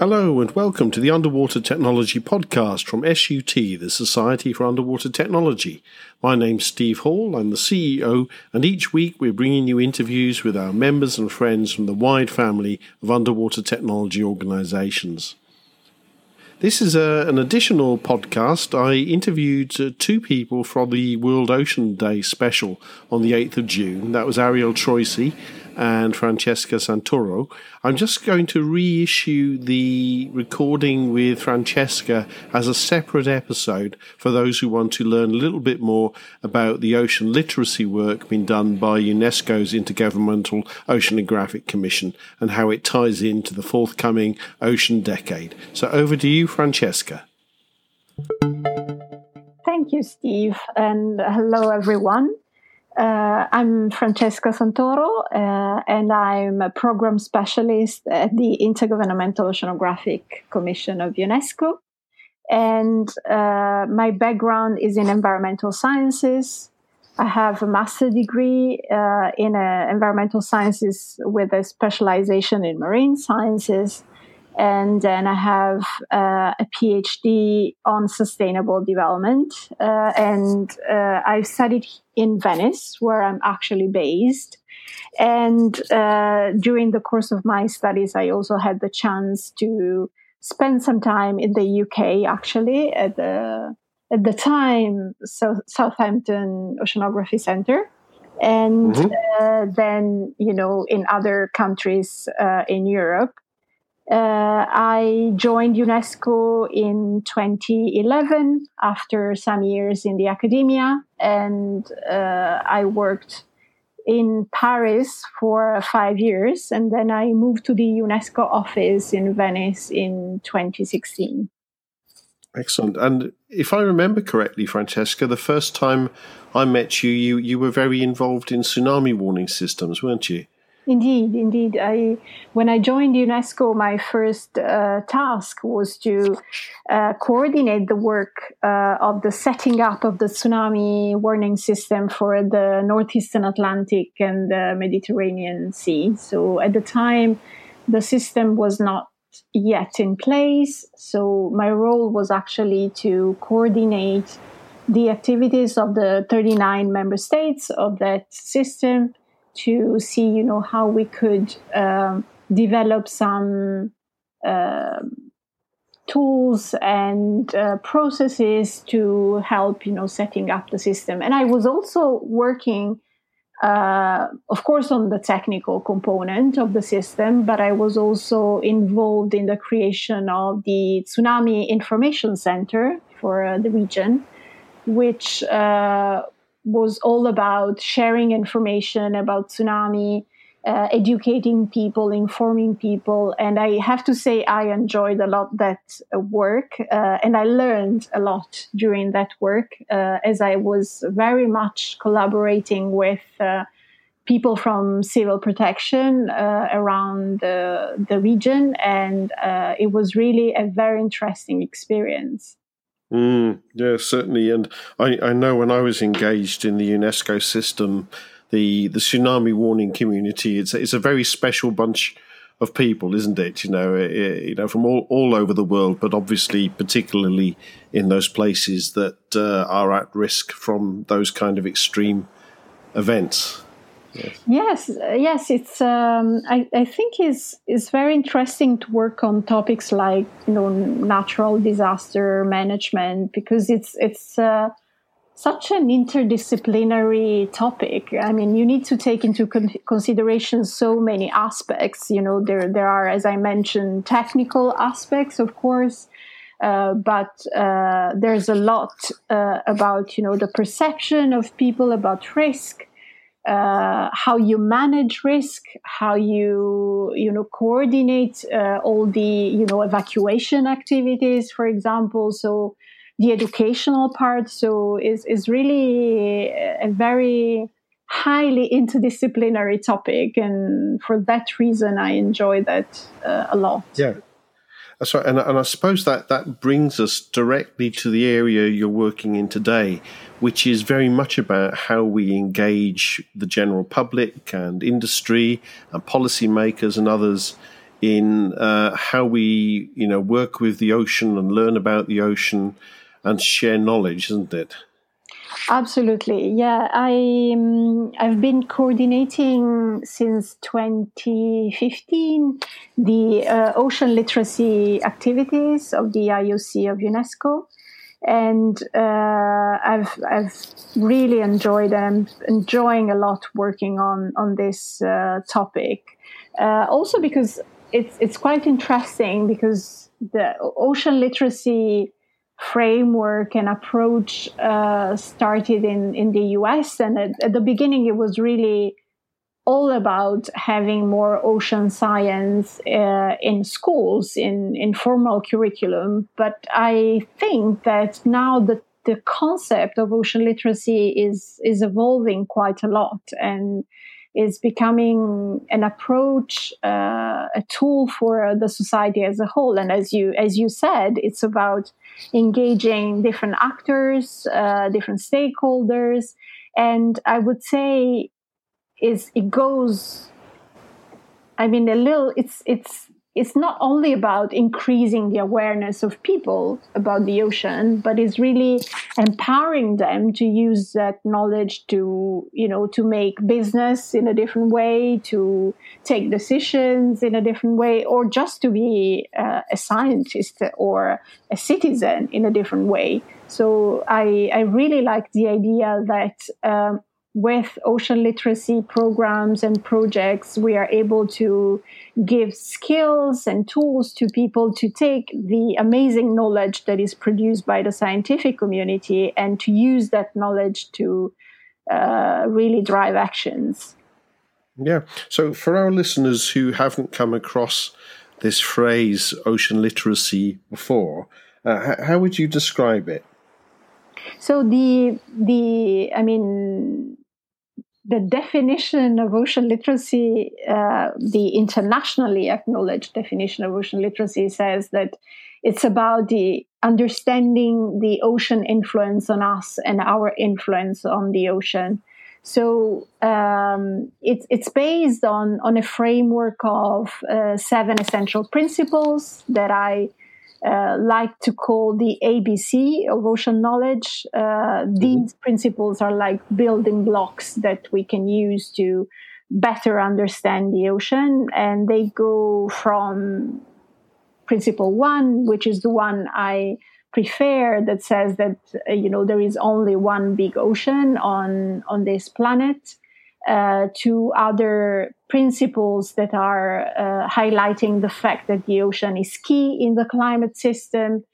Hello and welcome to the Underwater Technology Podcast from SUT, the Society for Underwater Technology. My name's Steve Hall, I'm the CEO, and each week we're bringing you interviews with our members and friends from the wide family of underwater technology organisations. This is a, an additional podcast. I interviewed uh, two people from the World Ocean Day special on the 8th of June. That was Ariel Troisi and Francesca Santoro. I'm just going to reissue the recording with Francesca as a separate episode for those who want to learn a little bit more about the ocean literacy work being done by UNESCO's Intergovernmental Oceanographic Commission and how it ties into the forthcoming ocean decade. So over to you, Francesca. Thank you, Steve, and hello, everyone. Uh, I'm Francesca Santoro, uh, and I'm a program specialist at the Intergovernmental Oceanographic Commission of UNESCO. And uh, my background is in environmental sciences. I have a master's degree uh, in uh, environmental sciences with a specialization in marine sciences and then I have uh, a PhD on sustainable development. Uh, and uh, I studied in Venice, where I'm actually based. And uh, during the course of my studies, I also had the chance to spend some time in the UK, actually, at the at the time so Southampton Oceanography Center and mm-hmm. uh, then you know in other countries uh, in Europe uh, I joined UNESCO in 2011 after some years in the academia, and uh, I worked in Paris for five years, and then I moved to the UNESCO office in Venice in 2016. Excellent. And if I remember correctly, Francesca, the first time I met you, you, you were very involved in tsunami warning systems, weren't you? Indeed, indeed. I when I joined UNESCO, my first uh, task was to uh, coordinate the work uh, of the setting up of the tsunami warning system for the northeastern Atlantic and the Mediterranean Sea. So at the time, the system was not yet in place. So my role was actually to coordinate the activities of the 39 member states of that system to see, you know, how we could um, develop some uh, tools and uh, processes to help, you know, setting up the system. And I was also working, uh, of course, on the technical component of the system, but I was also involved in the creation of the Tsunami Information Center for uh, the region, which uh, was all about sharing information about tsunami, uh, educating people, informing people. And I have to say, I enjoyed a lot that work uh, and I learned a lot during that work uh, as I was very much collaborating with uh, people from civil protection uh, around the, the region. And uh, it was really a very interesting experience. Mm, yeah, certainly. And I, I know when I was engaged in the UNESCO system, the, the tsunami warning community, it's, it's a very special bunch of people, isn't it? You know, it, you know, from all, all over the world, but obviously particularly in those places that uh, are at risk from those kind of extreme events. Yes, yes, it's. Um, I, I think is is very interesting to work on topics like you know natural disaster management because it's it's uh, such an interdisciplinary topic. I mean, you need to take into con- consideration so many aspects. You know, there there are, as I mentioned, technical aspects, of course. Uh, but uh, there's a lot uh, about you know the perception of people about risk, uh, how you manage risk, how you you know coordinate uh, all the you know evacuation activities, for example. So the educational part so is is really a very highly interdisciplinary topic, and for that reason, I enjoy that uh, a lot. Yeah. That's right, and, and I suppose that that brings us directly to the area you're working in today, which is very much about how we engage the general public and industry and policymakers and others in uh, how we, you know, work with the ocean and learn about the ocean and share knowledge, isn't it? Absolutely, yeah. I um, I've been coordinating since 2015 the uh, ocean literacy activities of the IOC of UNESCO, and uh, I've I've really enjoyed and enjoying a lot working on on this uh, topic. Uh, also because it's it's quite interesting because the ocean literacy framework and approach uh, started in, in the US. And at, at, the beginning, it was really all about having more ocean science uh, in schools, in, in formal curriculum. But I think that now the, the concept of ocean literacy is, is evolving quite a lot. And is becoming an approach, uh, a tool for the society as a whole. And as you as you said, it's about engaging different actors, uh, different stakeholders, and I would say is it goes. I mean, a little. It's it's it's not only about increasing the awareness of people about the ocean, but it's really empowering them to use that knowledge to, you know, to make business in a different way, to take decisions in a different way, or just to be uh, a scientist or a citizen in a different way. So I, I really like the idea that um, with ocean literacy programs and projects, we are able to give skills and tools to people to take the amazing knowledge that is produced by the scientific community and to use that knowledge to uh, really drive actions. Yeah. So, for our listeners who haven't come across this phrase ocean literacy before, uh, how would you describe it? So the the I mean the definition of ocean literacy, uh, the internationally acknowledged definition of ocean literacy, says that it's about the understanding the ocean influence on us and our influence on the ocean. So um, it's it's based on on a framework of uh, seven essential principles that I uh, like to call the ABC of ocean knowledge. Uh, mm-hmm. These principles are like building blocks that we can use to better understand the ocean, and they go from principle one, which is the one I prefer, that says that uh, you know there is only one big ocean on on this planet uh, to other principles that are uh, highlighting the fact that the ocean is key in the climate system,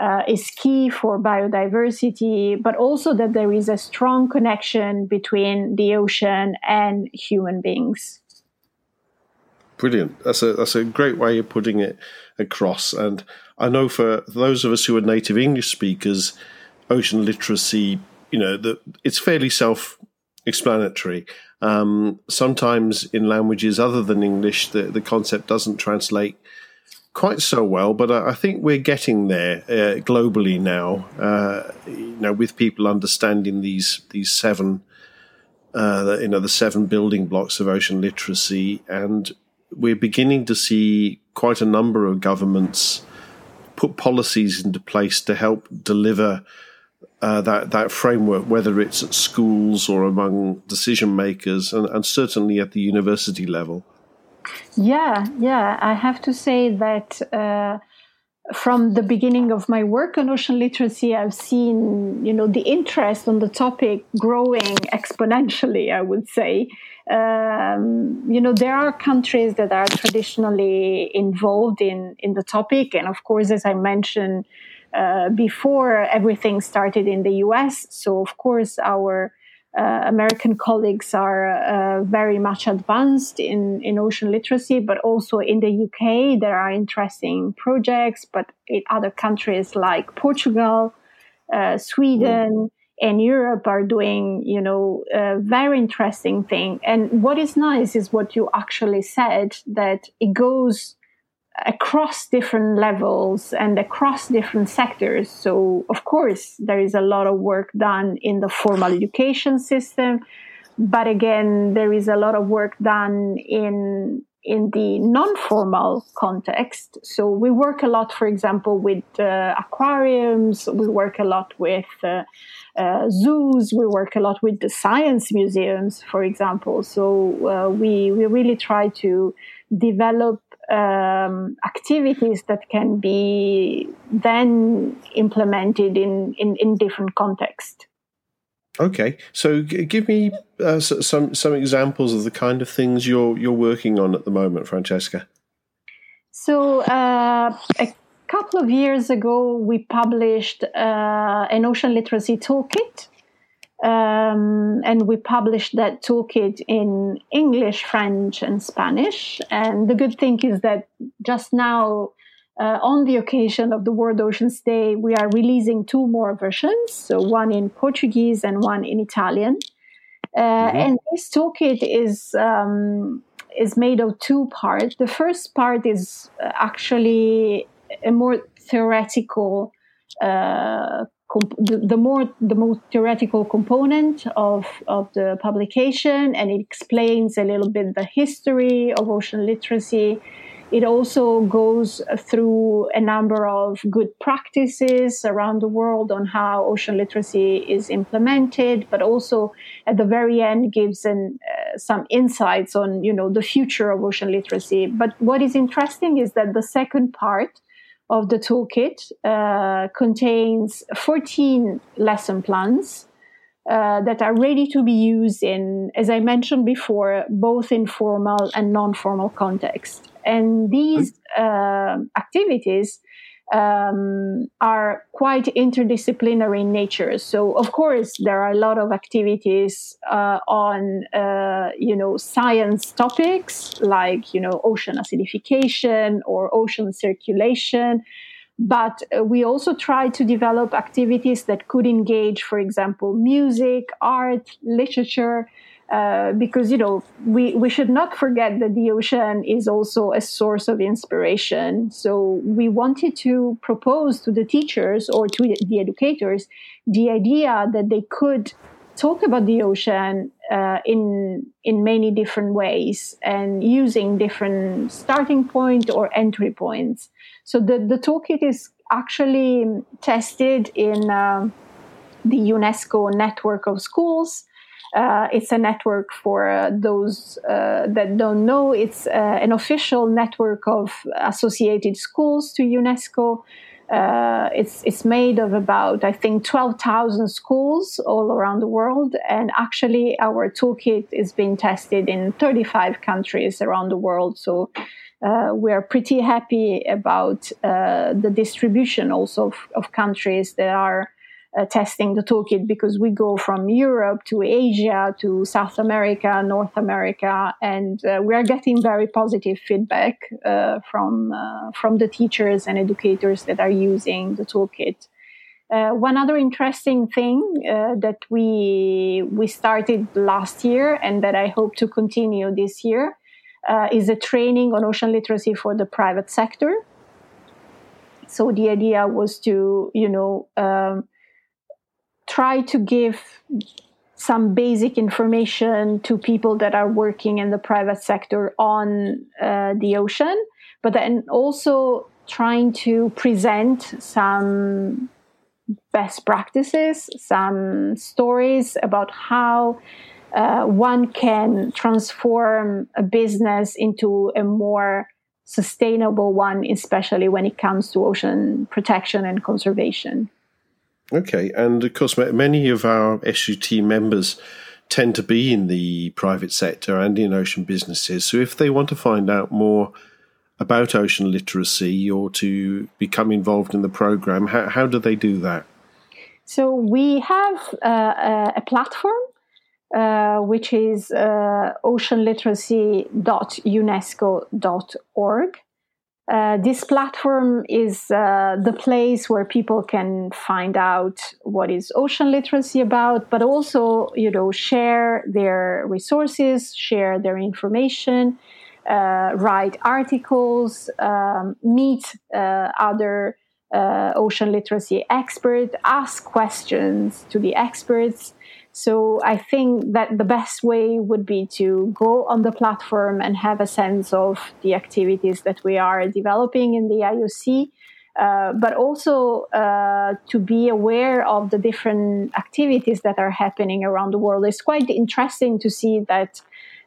uh, is key for biodiversity, but also that there is a strong connection between the ocean and human beings. Brilliant. That's a that's a great way of putting it across. And I know for those of us who are native English speakers, ocean literacy, you know, that it's fairly self explanatory. Um, sometimes in languages other than English, the, the concept doesn't translate quite so well, but I, I think we're getting there uh, globally now. Uh, you know, with people understanding these these seven, uh, you know, the seven building blocks of ocean literacy, and we're beginning to see quite a number of governments put policies into place to help deliver uh, that that framework, whether it's at schools or among decision makers, and, and certainly at the university level. Yeah, yeah, I have to say that. Uh, from the beginning of my work on ocean literacy, I've seen, you know, the interest on the topic growing exponentially. I would say, um, you know, there are countries that are traditionally involved in in the topic, and of course, as I mentioned, uh, before everything started in the US. So, of course, our uh, American colleagues are uh, very much advanced in, in ocean literacy, but also in the UK, there are interesting projects. But in other countries like Portugal, uh, Sweden, and Europe are doing, you know, a very interesting thing. And what is nice is what you actually said that it goes across different levels and across different sectors. So, of course, there is a lot of work done in the formal education system, but again, there is a lot of work done in in the non-formal context. So we work a lot, for example, with uh, aquariums. We work a lot with uh, uh, zoos. We work a lot with the science museums, for example. So uh, we we really try to develop um, activities that can be then implemented in in, in different contexts. Okay, so g- give me uh, some some examples of the kind of things you're you're working on at the moment, Francesca. So uh, a couple of years ago, we published uh, an ocean literacy toolkit, um, and we published that toolkit in English, French, and Spanish. And the good thing is that just now uh, on the occasion of the World Oceans Day, we are releasing two more versions, so one in Portuguese and one in Italian. Uh, mm-hmm. And this toolkit is um, is made of two parts. The first part is uh, actually a more theoretical, uh, comp- the, the, more the more theoretical component of of the publication, and it explains a little bit the history of ocean literacy it also goes through a number of good practices around the world on how ocean literacy is implemented, but also at the very end gives an, uh, some insights on you know the future of ocean literacy. But what is interesting is that the second part of the toolkit uh, contains 14 lesson plans uh, that are ready to be used in, as I mentioned before, both in formal and non-formal context. And these uh, activities um, are quite interdisciplinary in nature. So, of course, there are a lot of activities uh, on, uh, you know, science topics like, you know, ocean acidification or ocean circulation. But uh, we also try to develop activities that could engage, for example, music, art, literature, uh, because you know we we should not forget that the ocean is also a source of inspiration. So we wanted to propose to the teachers or to the educators the idea that they could talk about the ocean uh, in in many different ways and using different starting point or entry points. So the the toolkit is actually tested in uh, the UNESCO network of schools uh, it's a network for uh, those uh, that don't know. It's uh, an official network of associated schools to UNESCO. Uh, it's it's made of about I think twelve thousand schools all around the world, and actually our toolkit is being tested in thirty five countries around the world. So. Uh, we are pretty happy about the distribution also of, of countries that are uh, testing the toolkit because we go from Europe to Asia to South America, North America, and uh, we are getting very positive feedback uh, from uh, from the teachers and educators that are using the toolkit. Uh, one other interesting thing uh, that we we started last year and that I hope to continue this year is a training on ocean literacy for the private sector. So the idea was to, you know, um, try to give some basic information to people that are working in the private sector on uh, the ocean, but then also trying to present some best practices, some stories about how uh, one can transform a business into a more sustainable one, especially when it comes to ocean protection and conservation. Okay, and of course, many of our SUT members tend to be in the private sector and in ocean businesses. So, if they want to find out more about ocean literacy or to become involved in the program, how, how do they do that? So, we have uh, a platform uh, which is uh, oceanliteracy.unesco.org. Uh, this platform is uh, the place where people can find out what is ocean literacy about, but also, you know, share their resources, share their information, uh, write articles, um, meet uh, other uh, ocean literacy experts, ask questions to the experts. So I think that the best way would be to go on the platform and have a sense of the activities that we are developing in the IOC. Uh, but also uh, to be aware of the different activities that are happening around the world. It's quite interesting to see that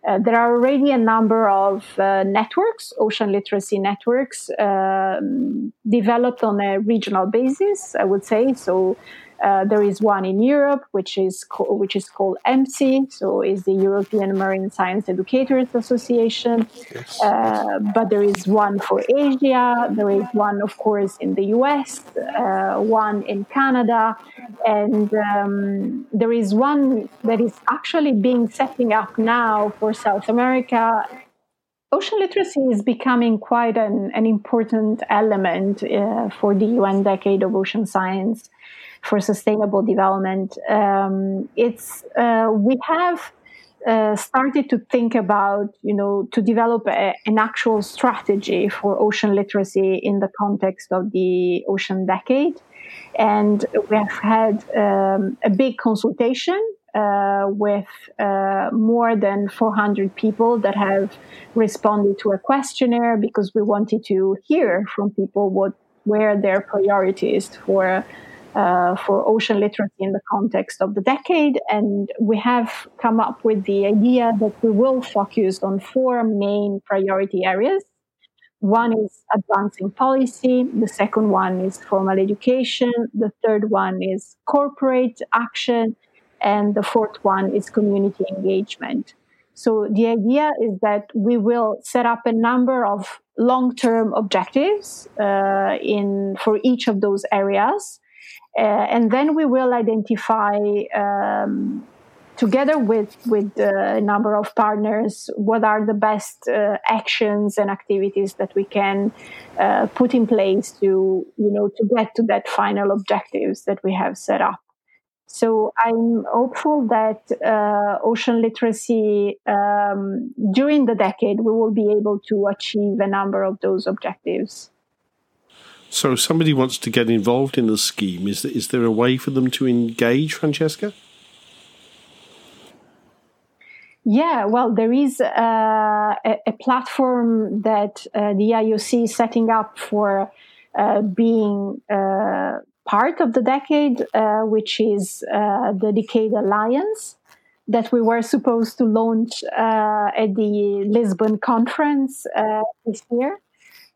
uh, there are already a number of uh, networks, ocean literacy networks, um, developed on a regional basis, I would say. So uh, there is one in Europe, which is co- which is called EMSEA, so is the European Marine Science Educators Association. Yes. Uh, but there is one for Asia. There is one, of course, in the US, uh, one in Canada, and um, there is one that is actually being setting up now for South America Ocean literacy is becoming quite an, an important element uh, for the UN Decade of Ocean Science for sustainable development. Um, it's uh, we have uh, started to think about, you know, to develop a, an actual strategy for ocean literacy in the context of the ocean decade. And we have had um, a big consultation uh, with uh, more than 400 people that have responded to a questionnaire because we wanted to hear from people what were their priorities for uh, for ocean literacy in the context of the decade. And we have come up with the idea that we will focus on four main priority areas. One is advancing policy. The second one is formal education. The third one is corporate action. And the fourth one is community engagement. So the idea is that we will set up a number of long-term objectives uh, in for each of those areas uh, and then we will identify um, together with with a number of partners what are the best uh, actions and activities that we can uh, put in place to you know to get to that final objectives that we have set up. So i'm hopeful that uh, ocean literacy um, during the decade we will be able to achieve a number of those objectives so, if somebody wants to get involved in the scheme, is there, is there a way for them to engage, Francesca? Yeah, well, there is uh, a, a, platform that uh, the IOC is setting up for uh, being uh, part of the decade, uh, which is uh, the Decade Alliance that we were supposed to launch at the Lisbon conference this year.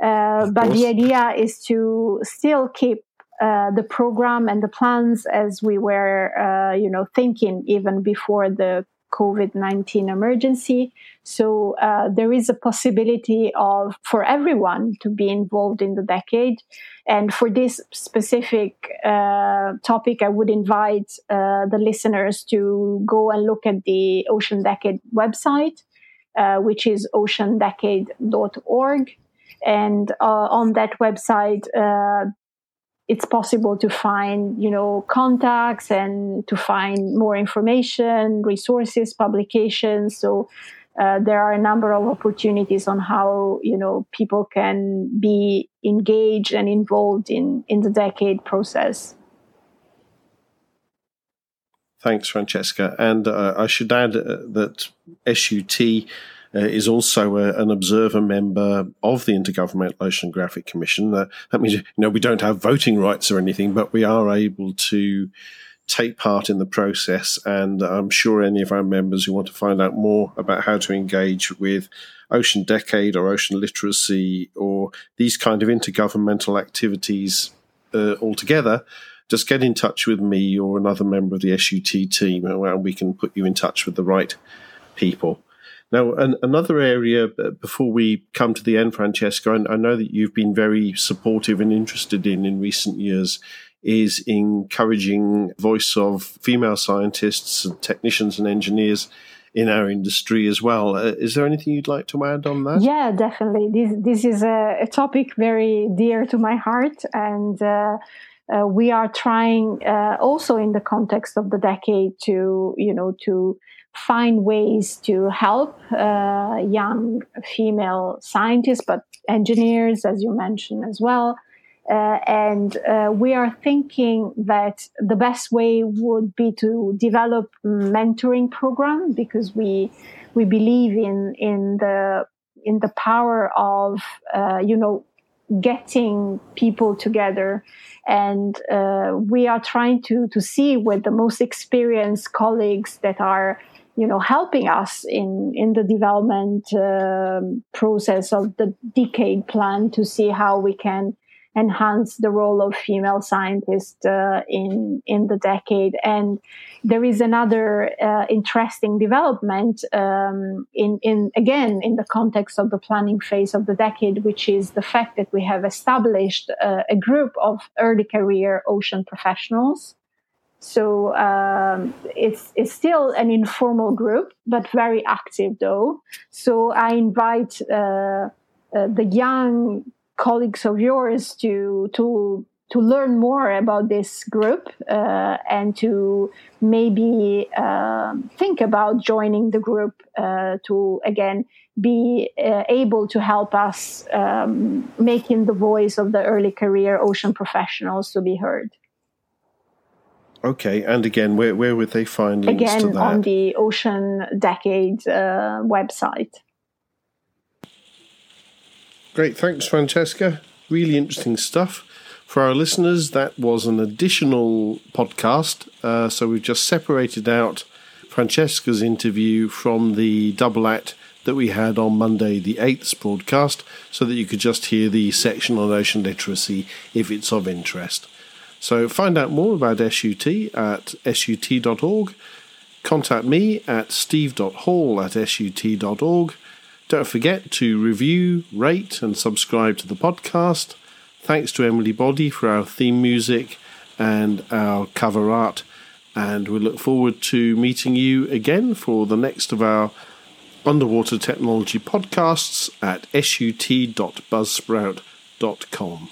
Uh, but the idea is to still keep uh, the program and the plans as we were, uh, you know, thinking even before the COVID nineteen emergency. So uh, there is a possibility of for everyone to be involved in the decade. And for this specific uh, topic, I would invite uh, the listeners to go and look at the Ocean Decade website, which is oceandecade.org and uh, on that website uh, it's possible to find you know contacts and to find more information resources publications. So uh, there are a number of opportunities on how you know people can be engaged and involved in in the decade process. Thanks francesca. And uh, i should add uh, that sut uh, is also a, an observer member of the Intergovernmental Oceanographic Commission. Uh, that means, you know, we don't have voting rights or anything, but we are able to take part in the process. And I'm sure any of our members who want to find out more about how to engage with Ocean Decade or Ocean Literacy or these kind of intergovernmental activities uh, altogether, just get in touch with me or another member of the SUT team, and we can put you in touch with the right people. Now, an, another area uh, before we come to the end, Francesca, I, I know that you've been very supportive and interested in in recent years is encouraging voice of female scientists and technicians and engineers in our industry as well. Uh, is there anything you'd like to add on that? Yeah, definitely. This this is a, a topic very dear to my heart, and uh, uh, we are trying uh, also in the context of the decade to you know to find ways to help uh, young female scientists, but engineers, as you mentioned as well. Uh, and uh, we are thinking that the best way would be to develop mentoring program because we we believe in in the in the power of uh, you know getting people together and uh, we are trying to to see with the most experienced colleagues that are you know helping us in in the development uh, process of the decade plan to see how we can enhance the role of female scientists uh, in in the decade. And there is another uh, interesting development um, in in again in the context of the planning phase of the decade, which is the fact that we have established uh, a group of early career ocean professionals. So um, it's it's still an informal group, but very active though. So I invite uh, uh, the young colleagues of yours to to to learn more about this group uh, and to maybe uh, think about joining the group uh, to again be uh, able to help us um, making the voice of the early career ocean professionals to be heard. Okay, and again, where where would they find links again to that? on the Ocean Decade uh, website. Great, thanks, Francesca. Really interesting stuff. For our listeners, that was an additional podcast. Uh, so we've just separated out Francesca's interview from the double act that we had on Monday, the 8th broadcast, so that you could just hear the section on ocean literacy if it's of interest. So find out more about SUT at sut.org. Contact me at steve.hall at sut.org don't forget to review, rate, and subscribe to the podcast. Thanks to Emily Boddy for our theme music and our cover art. And we look forward to meeting you again for the next of our underwater technology podcasts at sut.buzzsprout.com.